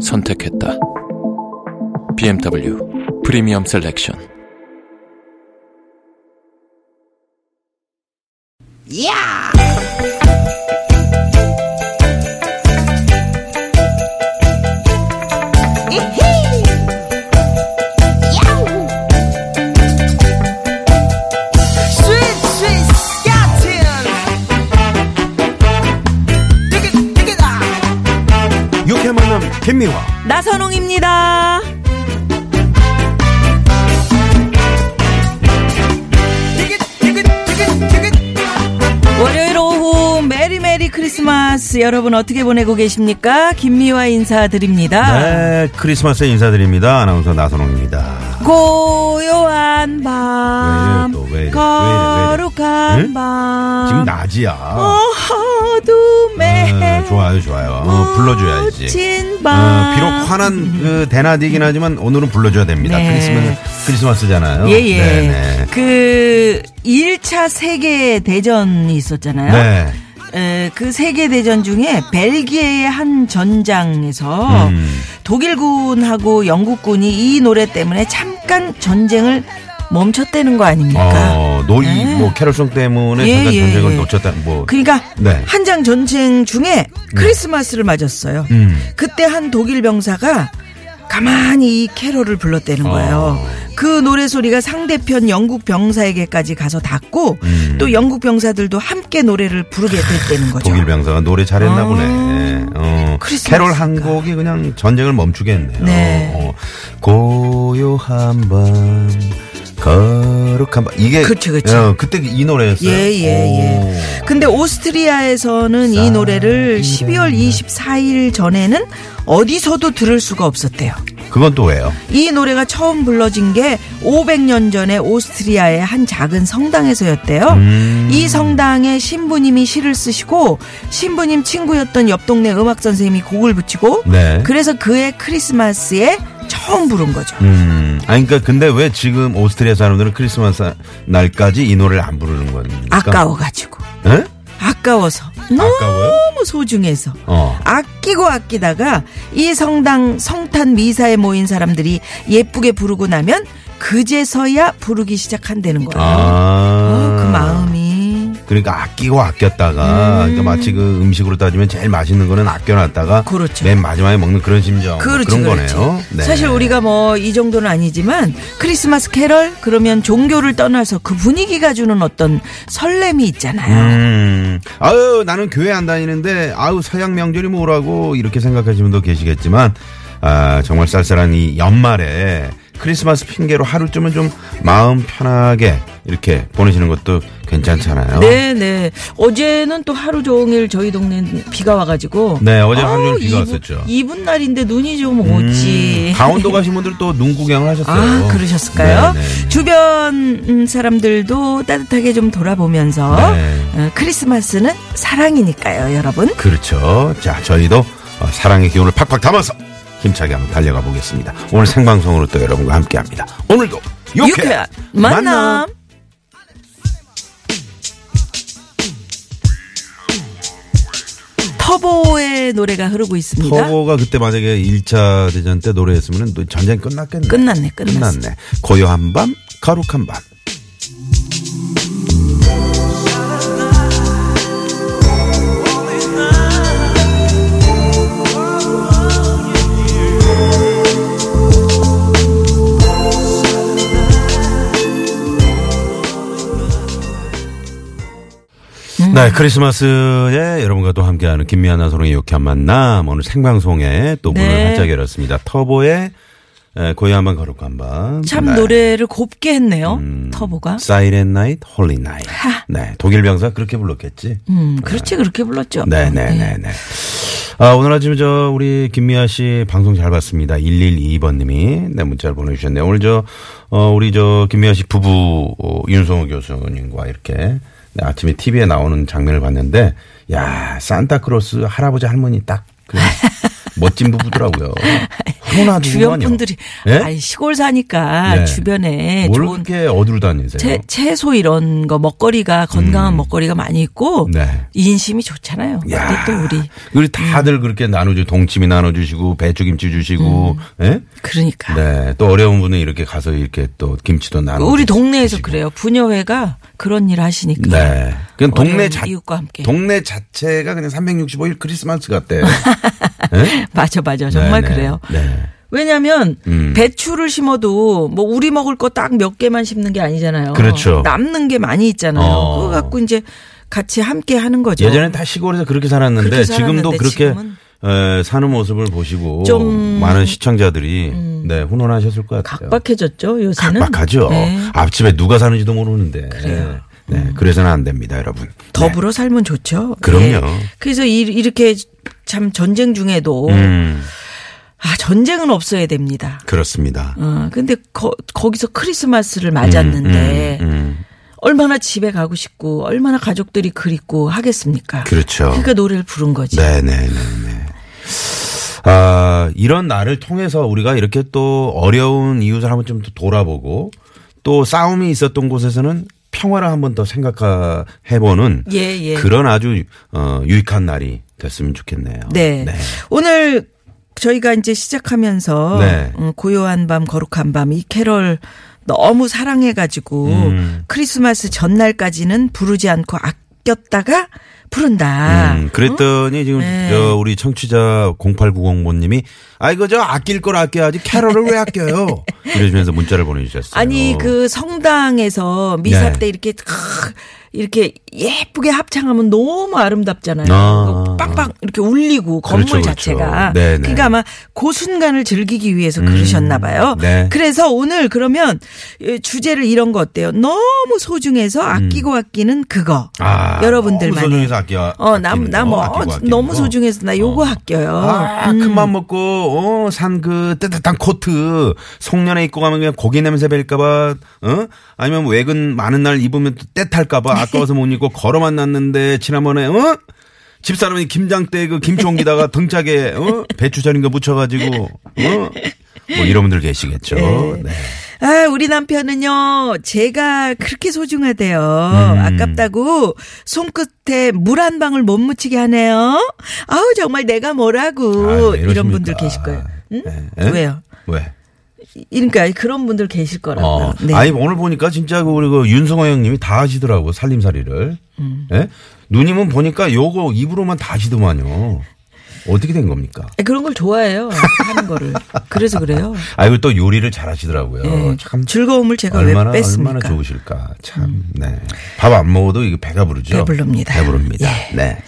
선택했다. BMW 프리미엄 셀렉션. Sweet, 여러분 어떻게 보내고 계십니까? 김미화 인사드립니다. 네 크리스마스 인사드립니다 아나운서 나선홍입니다 고요한 밤, 왜 이래요, 또? 왜 이래? 왜 이래, 왜 이래? 거룩한 응? 밤, 지금 낮이야 어둠에 어, 좋아요 좋아요 어, 불러줘야지 진 밤. 어, 비록 환한 그 대낮이긴 하지만 오늘은 불러줘야 됩니다 네. 크리스마스 크리스마스잖아요 예, 예. 네 네 그 1차 세계 대전이 있었잖아요. 네. 에, 그 세계 대전 중에 벨기에의 한 전장에서 음. 독일군하고 영국군이 이 노래 때문에 잠깐 전쟁을 멈췄다는 거 아닙니까? 어, 노이 네. 뭐 캐롤송 때문에 예, 잠깐 예, 전쟁을 예. 놓쳤다 뭐 그러니까 네. 한장 전쟁 중에 크리스마스를 맞았어요. 음. 그때 한 독일 병사가 가만히 이 캐롤을 불렀다는 거예요. 어. 그 노래 소리가 상대편 영국 병사에게까지 가서 닿고 음. 또 영국 병사들도 함께 노래를 부르게 됐다는 거죠. 독일 병사가 노래 잘했나 아. 보네. 어. 캐롤 한 곡이 그냥 전쟁을 멈추게 했네요. 네. 어, 고요한 밤, 거 룩한 밤. 이게 그쵸, 그쵸. 어, 그때 이 노래였어요. 예, 예, 예. 오. 근데 오스트리아에서는 이 노래를 12월 24일 전에는 어디서도 들을 수가 없었대요. 그건 또 왜요? 이 노래가 처음 불러진 게 500년 전에 오스트리아의 한 작은 성당에서였대요. 음. 이 성당에 신부님이 시를 쓰시고 신부님 친구였던 옆 동네 음악 선생님이 곡을 붙이고 네. 그래서 그의 크리스마스에 처음 부른 거죠. 음. 아니, 그니까, 근데 왜 지금 오스트리아 사람들은 크리스마스 날까지 이 노래를 안 부르는 겁니까? 아까워가지고. 예? 아까워서. 아까워요? 너무 소중해서. 어. 아끼고 아끼다가 이 성당 성탄 미사에 모인 사람들이 예쁘게 부르고 나면 그제서야 부르기 시작한다는 거예요. 아. 그. 그러니까 아끼고 아꼈다가 그러니까 마치 그 음식으로 따지면 제일 맛있는 거는 아껴놨다가 그렇죠. 맨 마지막에 먹는 그런 심정 뭐 그렇죠, 그런 그렇죠. 거네요. 네. 사실 우리가 뭐 이 정도는 아니지만 크리스마스 캐럴 그러면 종교를 떠나서 그 분위기가 주는 어떤 설렘이 있잖아요. 음, 아유 나는 교회 안 다니는데 아유 서양 명절이 뭐라고 이렇게 생각하시는 분도 계시겠지만 아 정말 쌀쌀한 이 연말에 크리스마스 핑계로 하루쯤은 좀 마음 편하게 이렇게 보내시는 것도 괜찮잖아요. 네, 네. 어제는 또 하루 종일 저희 동네 비가 와가지고. 네, 어제 하루 종일 비가 이분- 왔었죠. 이분 날인데 눈이 좀 오지. 음, 강원도 가신 분들 또 눈 구경을 하셨어요. 아, 그러셨을까요? 네, 네, 네. 주변 음, 사람들도 따뜻하게 좀 돌아보면서 네. 어, 크리스마스는 사랑이니까요, 여러분. 그렇죠. 자, 저희도 어, 사랑의 기운을 팍팍 담아서 힘차게 한번 달려가 보겠습니다. 오늘 생방송으로 또 여러분과 함께 합니다. 오늘도 유쾌한, 유쾌한 만남. 터보의 노래가 흐르고 있습니다. 터보가 그때 만약에 1차 대전 때 노래했으면 또 전쟁 끝났겠네. 끝났네, 끝났어. 끝났네. 고요한 밤, 거룩한 밤. 네, 크리스마스에 여러분과 또 함께하는 김미아나 소롱의 유쾌한 만남. 오늘 생방송에 또 문을 네. 활짝 열었습니다. 터보의 에, 고요한 밤 거룩한 밤. 참 네. 노래를 곱게 했네요. 음, 터보가. Silent night, holy night. 하. 네, 독일 병사 그렇게 불렀겠지. 음, 그렇지 그렇게 불렀죠. 네, 네, 네, 네. 아, 오늘 아침에 저, 우리 김미아 씨 방송 잘 봤습니다. 112번 님이 네, 문자를 보내 주셨네요. 오늘 저, 어, 우리 저, 김미아 씨 부부, 어, 윤성호 교수님과 이렇게 네, 아침에 TV에 나오는 장면을 봤는데, 야 산타크로스 할아버지 할머니 딱, 그, 멋진 부부더라고요. 주변 분들이 예? 아이 시골 사니까 네. 주변에 뭘 좋은 그렇게 어디로 다니세요? 채, 채소 이런 거 먹거리가 건강한 먹거리가 많이 있고 음. 네. 인심이 좋잖아요. 야, 또 우리 우리 다들 그렇게 나눠주 동치미 나눠주시고 배추김치 주시고, 예? 그러니까 네. 또 어려운 분은 이렇게 가서 이렇게 또 김치도 나눠. 우리 동네에서 그래요. 부녀회가 그런 일 하시니까. 네. 그냥 동네 자, 이웃과 함께. 동네 자체가 그냥 365일 크리스마스 같대. 네? 맞아 맞아 정말 네네. 그래요. 네. 왜냐하면 음. 배추를 심어도 뭐 우리 먹을 거 딱 몇 개만 심는 게 아니잖아요. 그렇죠. 남는 게 많이 있잖아요. 어. 그거 갖고 이제 같이 함께 하는 거죠. 예전엔 다 시골에서 그렇게 살았는데 그렇게 지금도 살았는데 그렇게 지금은 에, 사는 모습을 보시고 좀 음. 많은 시청자들이 네, 훈훈하셨을 것 같아요. 각박해졌죠 요새는. 각박하죠. 네. 앞집에 누가 사는지도 모르는데. 그래요. 음. 네, 그래서는 안 됩니다, 여러분. 더불어 살면 좋죠. 그럼요. 네. 그래서 이- 이렇게 참 전쟁 중에도 네. 음, 아 전쟁은 없어야 됩니다. 그렇습니다. 어 근데 거, 거기서 크리스마스를 맞았는데 음, 음. 얼마나 집에 가고 싶고 얼마나 가족들이 그립고 하겠습니까? 그렇죠. 그러니까 노래를 부른 거지. 네네네네. 아, 이런 날을 통해서 우리가 이렇게 또 어려운 이웃을 한번 좀더 돌아보고 또 싸움이 있었던 곳에서는 평화를 한 번 더 생각해보는 예, 예. 그런 아주 어, 유익한 날이 됐으면 좋겠네요. 네. 오늘 저희가 이제 시작하면서 네. 음, 고요한 밤 거룩한 밤 이 캐럴 너무 사랑해가지고 음. 크리스마스 전날까지는 부르지 않고 아꼈다가 부른다. 음, 그랬더니 지금 네. 저 우리 청취자 0890번님이 아 이거 저 아낄 걸 아껴야지 캐럴을 왜 아껴요? 이러시면서 문자를 보내주셨어요. 아니 그 성당에서 미사 네. 때 이렇게 크, 이렇게 예쁘게 합창하면 너무 아름답잖아요. 아. 그 빵빵 이렇게 울리고 건물 그렇죠, 그렇죠. 자체가. 네네. 그러니까 아마 그 순간을 즐기기 위해서 그러셨나 봐요. 네. 그래서 오늘 그러면 주제를 이런 거 어때요? 너무 소중해서 아끼고 아끼는 그거. 음. 아, 여러분들만의. 너무 소중해서 아껴. 어, 나, 아끼는 나 거, 뭐, 아끼고 어, 너무 거. 소중해서 나 요거 아껴요. 아, 음. 큰맘 먹고, 어, 산그 뜨뜻한 코트, 송년회 입고 가면 그냥 고기 냄새 뵐까 봐, 어? 아니면 외근 많은 날 입으면 또 때탈까 봐 아까워서 못 입고 걸어 만 났는데, 지난번에, 어? 집사람이 김장 때 그 김치 옮기다가 등짝에, 어? 배추 절인 거 묻혀가지고, 어? 뭐 이런 분들 계시겠죠. 네. 아, 우리 남편은요, 제가 그렇게 소중하대요. 음. 아깝다고 손끝에 물 한 방울 못 묻히게 하네요. 아우, 정말 내가 뭐라고. 아유, 왜 이런? 분들 계실 거예요. 응? 네. 에? 왜요? 왜? 그러니까 그런 분들 계실 거라고요. 어. 네. 아니 오늘 보니까 진짜 그 우리 그 윤성호 형님이 다 하시더라고 살림살이를. 음. 예? 누님은 보니까 요거 입으로만 다 하시더만요. 어떻게 된 겁니까? 그런 걸 좋아해요. 하는 거를. 그래서 그래요. 아이고 또 요리를 잘 하시더라고요. 예, 참 즐거움을 제가 얼마나 왜 뺐습니까? 음. 얼마나 좋으실까. 참. 네. 밥 안 먹어도 이거 배가 부르죠. 배부릅니다. 배부릅니다. 예. 네.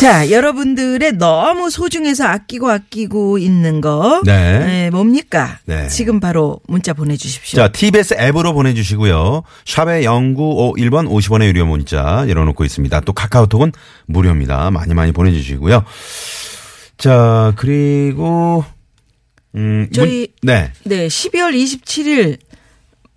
자, 여러분들의 너무 소중해서 아끼고 아끼고 있는 거. 네. 네, 뭡니까? 네. 지금 바로 문자 보내 주십시오. 자, TBS 앱으로 보내 주시고요. 샵의 0951번 50원의 유료 문자 열어 놓고 있습니다. 또 카카오톡은 무료입니다. 많이 많이 보내 주시고요. 자, 그리고, 음, 저희 문- 네. 네, 12월 27일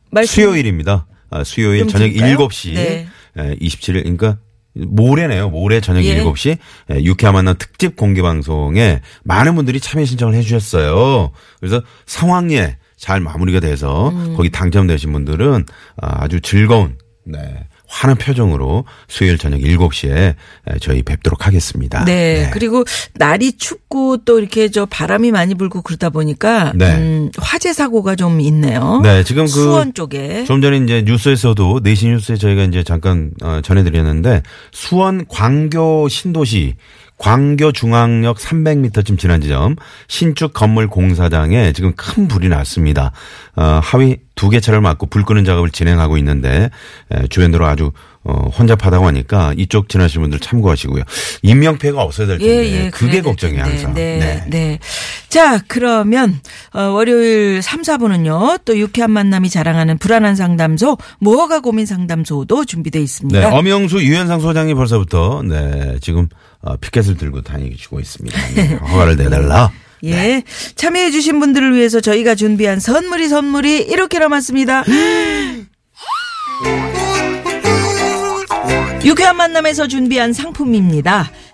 말씀 수요일입니다. 아, 수요일 좀 저녁 드릴까요? 7시. 네. 에, 27일, 그러니까 모레네요. 모레 저녁 예. 7시. 에, 유쾌한 만남 특집 공개 방송에 많은 분들이 참여 신청을 해 주셨어요. 그래서 상황에 잘 마무리가 돼서 음. 거기 당첨되신 분들은 아, 아주 즐거운 네. 환한 표정으로 수요일 저녁 7시에 저희 뵙도록 하겠습니다. 네, 그리고 날이 춥고 또 이렇게 저 바람이 많이 불고 그러다 보니까 네. 음, 화재 사고가 좀 있네요. 네, 지금 그 수원 쪽에 좀 전에 이제 뉴스에서도 내신 뉴스에 저희가 이제 잠깐 어, 전해 드렸는데 수원 광교 신도시 광교 중앙역 300m쯤 지난 지점 신축 건물 공사장에 지금 큰 불이 났습니다. 어, 하위 두 개 차를 막고 불 끄는 작업을 진행하고 있는데 에, 주변으로 아주 어, 혼잡하다고 하니까 이쪽 지나시는 분들 참고하시고요. 인명 피해가 없어야 될 텐데 예, 예, 그게 걱정이. 항상. 네, 네. 자, 그러면 어, 월요일 3, 4부는요. 또 유쾌한 만남이 자랑하는 불안한 상담소, 무허가 고민 상담소도 준비돼 있습니다. 네, 엄영수 유현상 소장이 벌써부터 네 지금 어, 피켓을 들고 다니시고 있습니다. 네, 허가를 내달라. 예. 참여해주신 분들을 위해서 저희가 준비한 선물이 선물이 이렇게 남았습니다. 유쾌한 만남에서 준비한 상품입니다.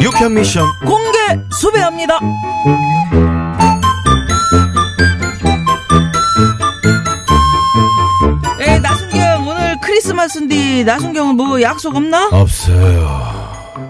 유캔 미션 공개 수배합니다. 에 나순경 오늘 크리스마스인데 나순경은 뭐 약속 없나? 없어요.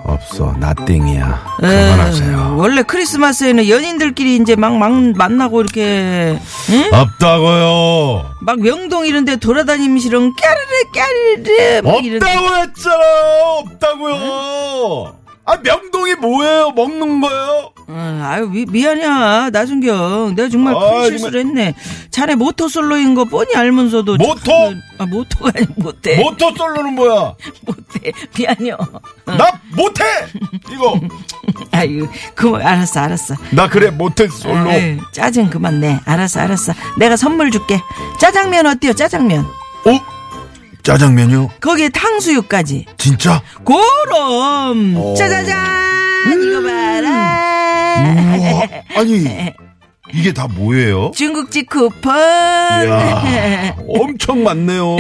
없어. 나띵이야. 에, 그만하세요. 원래 크리스마스에는 연인들끼리 이제 막, 막 만나고 이렇게 응? 없다고요. 막 명동 이런데 돌아다니시는 까르르 까르르 막 이런- 없다고 했잖아요. 없다고요. 아 명동이 뭐예요? 먹는 거예요? 어, 아유 미, 미안해 나순경. 내가 정말 큰 아, 실수를 했네. 자네 모토 솔로인 거 뻔히 알면서도 모토? 참, 아 모토가 아니 못해. 모토 솔로는 뭐야? 못해. 미안해요. 나 못해. 이거. 아유 그 알았어 알았어. 나 그래 못해 솔로. 아유, 짜증 그만 내. 알았어 알았어. 내가 선물 줄게. 짜장면 어때요 짜장면? 어? 짜장면요? 거기에 탕수육까지. 진짜? 고럼 어. 짜자잔! 이거 봐라 우와, 아니 이게 다 뭐예요? 중국집 쿠폰 이야, 엄청 많네요.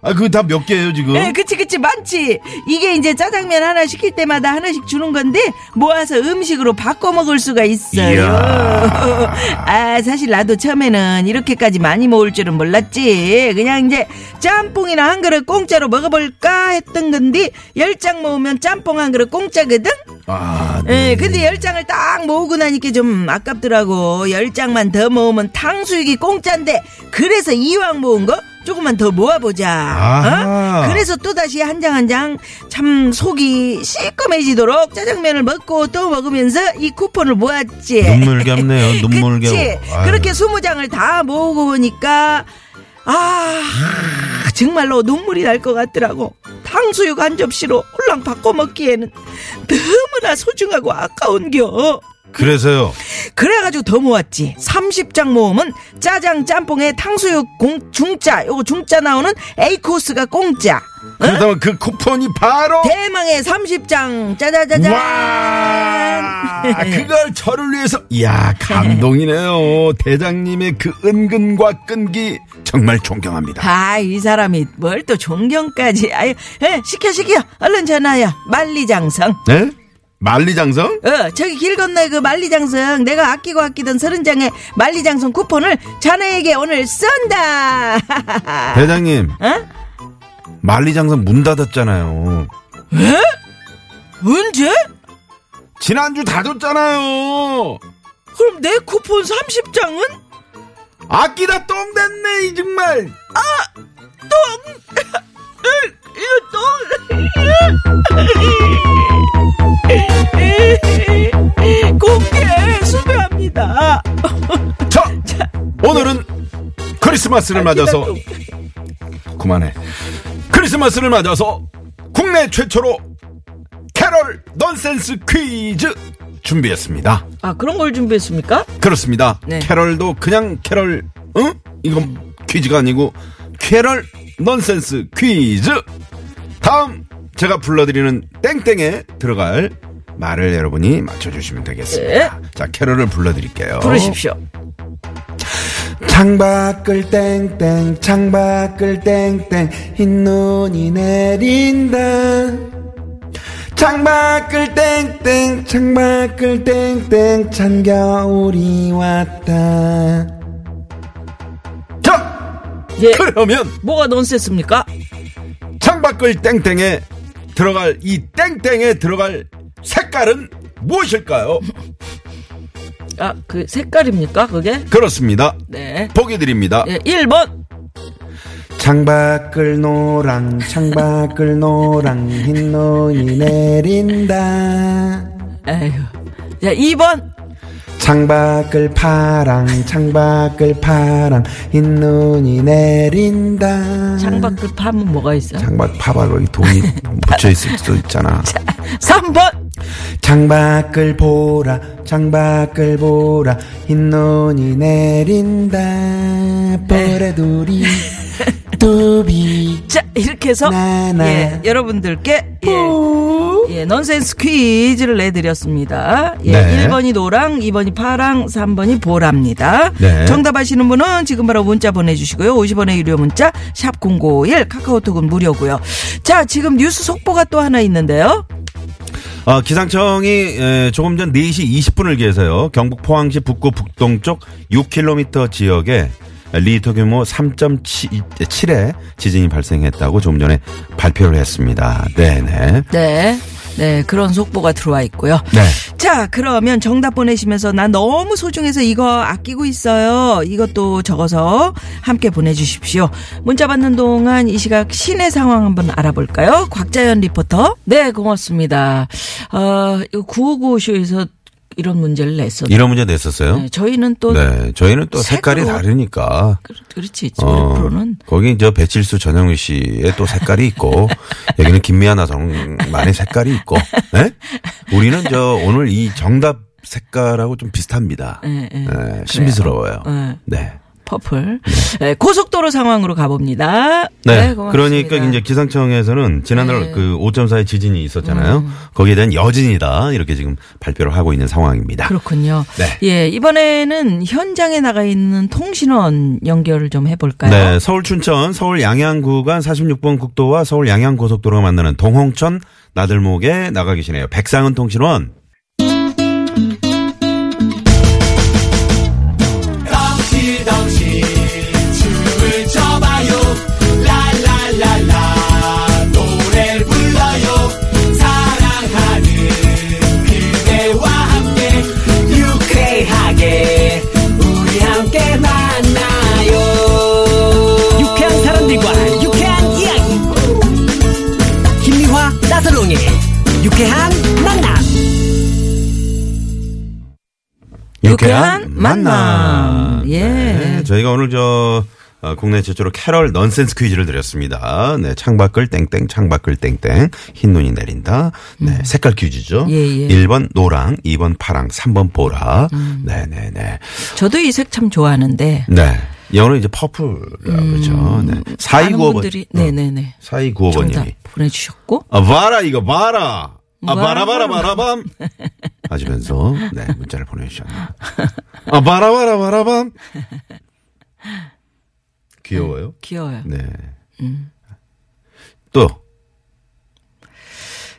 아, 그거 다몇 개예요, 지금? 에, 그치 그치 많지 이게 이제 짜장면 하나 시킬 때마다 하나씩 주는 건데 모아서 음식으로 바꿔 먹을 수가 있어요 이야. 아 사실 나도 처음에는 이렇게까지 많이 모을 줄은 몰랐지 그냥 이제 짬뽕이나 한 그릇 공짜로 먹어볼까 했던 건데 열 장 모으면 짬뽕 한 그릇 공짜거든 아, 예, 근데 열 장을 딱 모으고 나니까 좀 아깝더라고. 열 장만 더 모으면 탕수육이 공짜인데, 그래서 이왕 모은 거 조금만 더 모아보자. 어? 그래서 또다시 한 장 한 장 참 속이 시꺼매지도록 짜장면을 먹고 또 먹으면서 이 쿠폰을 모았지. 눈물겹네요, 눈물겨워. 그치? 그렇게 스무 장을 다 모으고 보니까 아 정말로 눈물이 날 것 같더라고. 탕수육 한 접시로 홀랑 바꿔 먹기에는 너무나 소중하고 아까운겨. 그래서요. 그래가지고 더 모았지. 30장 모으면 짜장 짬뽕에 탕수육 공, 중짜, 요거 중짜 나오는 A 코스가 공짜. 그렇다면 그 쿠폰이 바로 대망의 30장 짜자자잔. 와 그걸 저를 위해서 이야 감동이네요 대장님의 그 은근과 끈기 정말 존경합니다 아, 이 사람이 뭘 또 존경까지. 아유, 에, 시켜, 시켜. 얼른 전화야. 만리장성. 네? 만리장성? 어, 저기 길 건너에 그 만리장성. 내가 아끼고 아끼던 서른 장의 만리장성 쿠폰을 자네에게 오늘 쏜다. 대장님 어? 만리장성 문 닫았잖아요 언제? 지난주 닫았잖아요 그럼 내 쿠폰 30장은? 아끼다 똥 됐네 이 정말 공개 수배합니다. 자 오늘은 크리스마스를 맞아서 그만해 크리스마스를 맞아서 국내 최초로 캐럴 넌센스 퀴즈 준비했습니다. 아, 그런 걸 준비했습니까? 그렇습니다. 네. 캐럴도 그냥 캐럴, 응? 이건 퀴즈가 아니고 캐럴 넌센스 퀴즈. 다음 제가 불러드리는 땡땡에 들어갈 말을 여러분이 맞춰주시면 되겠습니다. 자, 캐럴을 불러드릴게요. 부르십시오. 창밖을 땡땡 창밖을 땡땡 흰 눈이 내린다 창밖을 땡땡 창밖을 땡땡 찬 겨울이 왔다 자 예. 그러면 뭐가 넌센스입니까? 창밖을 땡땡에 들어갈 이 땡땡에 들어갈 색깔은 무엇일까요? 아, 그 색깔입니까? 그게? 그렇습니다 네. 보기 드립니다 예, 1번. 창밖을 노랑 창밖을 노랑 흰 눈이 내린다 에휴. 자, 2번. 창밖을 파랑 창밖을 파랑 흰 눈이 내린다. 창밖을 파면 뭐가 있어요? 창밖 파봐 여기 돈이 붙여 있을 수도 있잖아. 3번. 창밖을 보라 창밖을 보라 흰 눈이 내린다. 보라돌이 뚜비 자, 이렇게 해서 나나. 예, 여러분들께 예, 예, 넌센스 퀴즈를 내드렸습니다. 예, 네. 1번이 노랑, 2번이 파랑, 3번이 보랍니다. 네. 정답 아시는 분은 지금 바로 문자 보내주시고요. 50원의 유료 문자 샵 #051 카카오톡은 무료고요. 자, 지금 뉴스 속보가 또 하나 있는데요. 어, 기상청이 에, 조금 전 4시 20분을 기해서요. 경북 포항시 북구 북동쪽 6km 지역에 리히터 규모 3.7의 지진이 발생했다고 조금 전에 발표를 했습니다. 네네. 네. 네, 그런 속보가 들어와 있고요. 네. 자, 그러면 정답 보내시면서 난 너무 소중해서 이거 아끼고 있어요. 이것도 적어서 함께 보내주십시오. 문자 받는 동안 이 시각 시내 상황 한번 알아볼까요? 곽자연 리포터. 네, 고맙습니다. 어, 이거 955쇼에서 이런 문제를 냈었죠. 이런 문제 냈었어요? 네, 저희는 또 네. 저희는 또 색깔이 다르니까. 그- 그렇지. 저희 프로는 거기 저 배칠수 전영미 씨의 또 색깔이 있고 여기는 김미아 나성만의 색깔이 있고 예? 우리는 저 오늘 이 정답 색깔하고 좀 비슷합니다. 예, 예. 예, 신비스러워요. 예. 네. 퍼플. 네, 고속도로 상황으로 가봅니다. 네. 고맙습니다. 그러니까 이제 기상청에서는 지난달 네. 그 5.4의 지진이 있었잖아요. 음. 거기에 대한 여진이다. 이렇게 지금 발표를 하고 있는 상황입니다. 그렇군요. 네. 예, 이번에는 현장에 나가 있는 통신원 연결을 좀 해볼까요? 네, 서울 춘천 서울 양양 구간 46번 국도와 서울 양양 고속도로가 만나는 동홍천 나들목에 나가 계시네요. 백상은 통신원. 유쾌한 만남. 예. 네, 저희가 오늘 저 어, 국내 최초로 캐럴 넌센스 퀴즈를 드렸습니다. 네, 창밖을 땡땡, 창밖을 땡땡, 흰 눈이 내린다. 네, 색깔 퀴즈죠. 음. 예, 예. 1번 노랑, 2번 파랑, 3번 보라. 네, 네, 네. 저도 이 색 참 좋아하는데. 네. 영어로 이제 purple이라고 그러죠. 네. 많은 4295번. 분들이 네네네. 정답 4295번 님이. 보내 주셨고. 아, 봐라, 이거 봐라. 아, 봐라, 바라, 바라, 바라밤. 하시면서, 네, 문자를 보내주셨네요. 아, 바라, 바라, 바라밤. 귀여워요? 귀여워요. 네. 음. 또,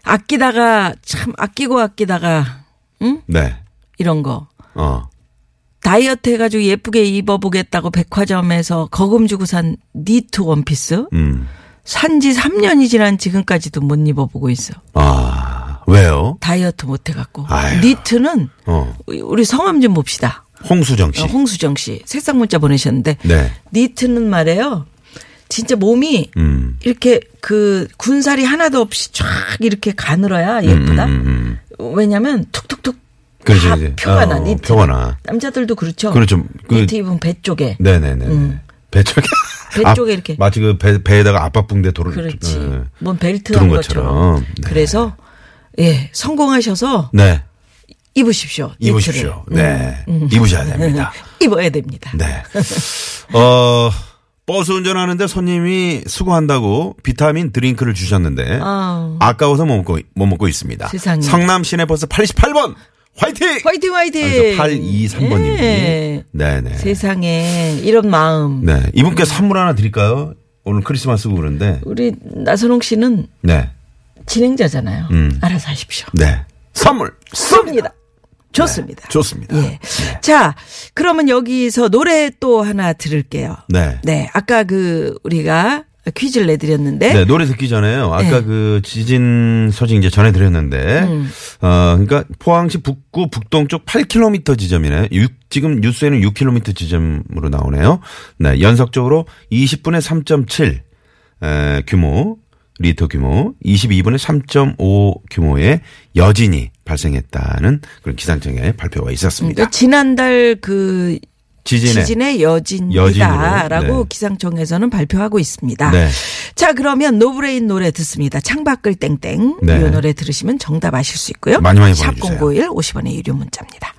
아끼다가 참 아끼고 아끼다가 응? 네. 이런 거. 어. 다이어트 해가지고 예쁘게 입어보겠다고 백화점에서 거금 주고 산 니트 원피스 음. 산지 3년이 지난 지금까지도 못 입어보고 있어. 아, 왜요? 다이어트 못 해갖고. 아유. 니트는 어. 우리 성함 좀 봅시다. 홍수정 씨. 어, 홍수정 씨 새싹 문자 보내셨는데 네. 니트는 말이에요. 진짜 몸이 음. 이렇게 그 군살이 하나도 없이 쫙 이렇게 가늘어야 예쁘다. 음, 음. 왜냐면 툭툭툭 그렇죠, 다. 표가 어, 나 니트. 표가 나. 남자들도 그렇죠. 그렇죠. 그- 니트 입으면 배 쪽에 네네네. 음. 배 쪽에. 배 쪽에 이렇게. 마치 그 배, 배에다가 압박붕대 도는. 그렇지. 네. 뭔 벨트 그런 한 것처럼. 것처럼. 네. 그래서 예 성공하셔서 네. 입으십시오. 입으십시오. 네. 음. 입으셔야 됩니다. 입어야 됩니다. 네. 어, 버스 운전하는데 손님이 수고한다고 비타민 드링크를 주셨는데 아우. 아까워서 못 먹고, 못 먹고 있습니다. 세상에. 성남 시내버스 88번 화이팅! 화이팅 화이팅. 8223번님이. 예. 네네. 세상에 이런 마음. 네. 이분께 선물 하나 드릴까요? 오늘 크리스마스고 그런데. 우리 나선홍 씨는 네. 진행자잖아요. 음. 알아서 하십시오. 네. 선물 쏩니다. 좋습니다. 좋습니다. 예. 자, 그러면 여기서 노래 또 하나 들을게요. 네. 네. 아까 그 우리가 퀴즈를 내드렸는데 네, 노래 듣기 전에요. 아까 네. 그 지진 소식 이제 전해드렸는데, 음. 어, 그러니까 포항시 북구 북동쪽 8km 지점이네. 육- 지금 뉴스에는 6km 지점으로 나오네요. 네, 연속적으로 20분에 3.7 에, 규모 리히터 규모, 22분에 3.5 규모의 여진이 발생했다는 그런 기상청의 발표가 있었습니다. 그러니까 지난달 그 지진의, 지진의 여진이다라고 네. 기상청에서는 발표하고 있습니다. 네. 자, 그러면 노브레인 노래 듣습니다. 창밖을 땡땡. 네. 이 노래 들으시면 정답 아실 수 있고요. 많이 많이 샵 보내주세요. 051 50원의 유료 문자입니다.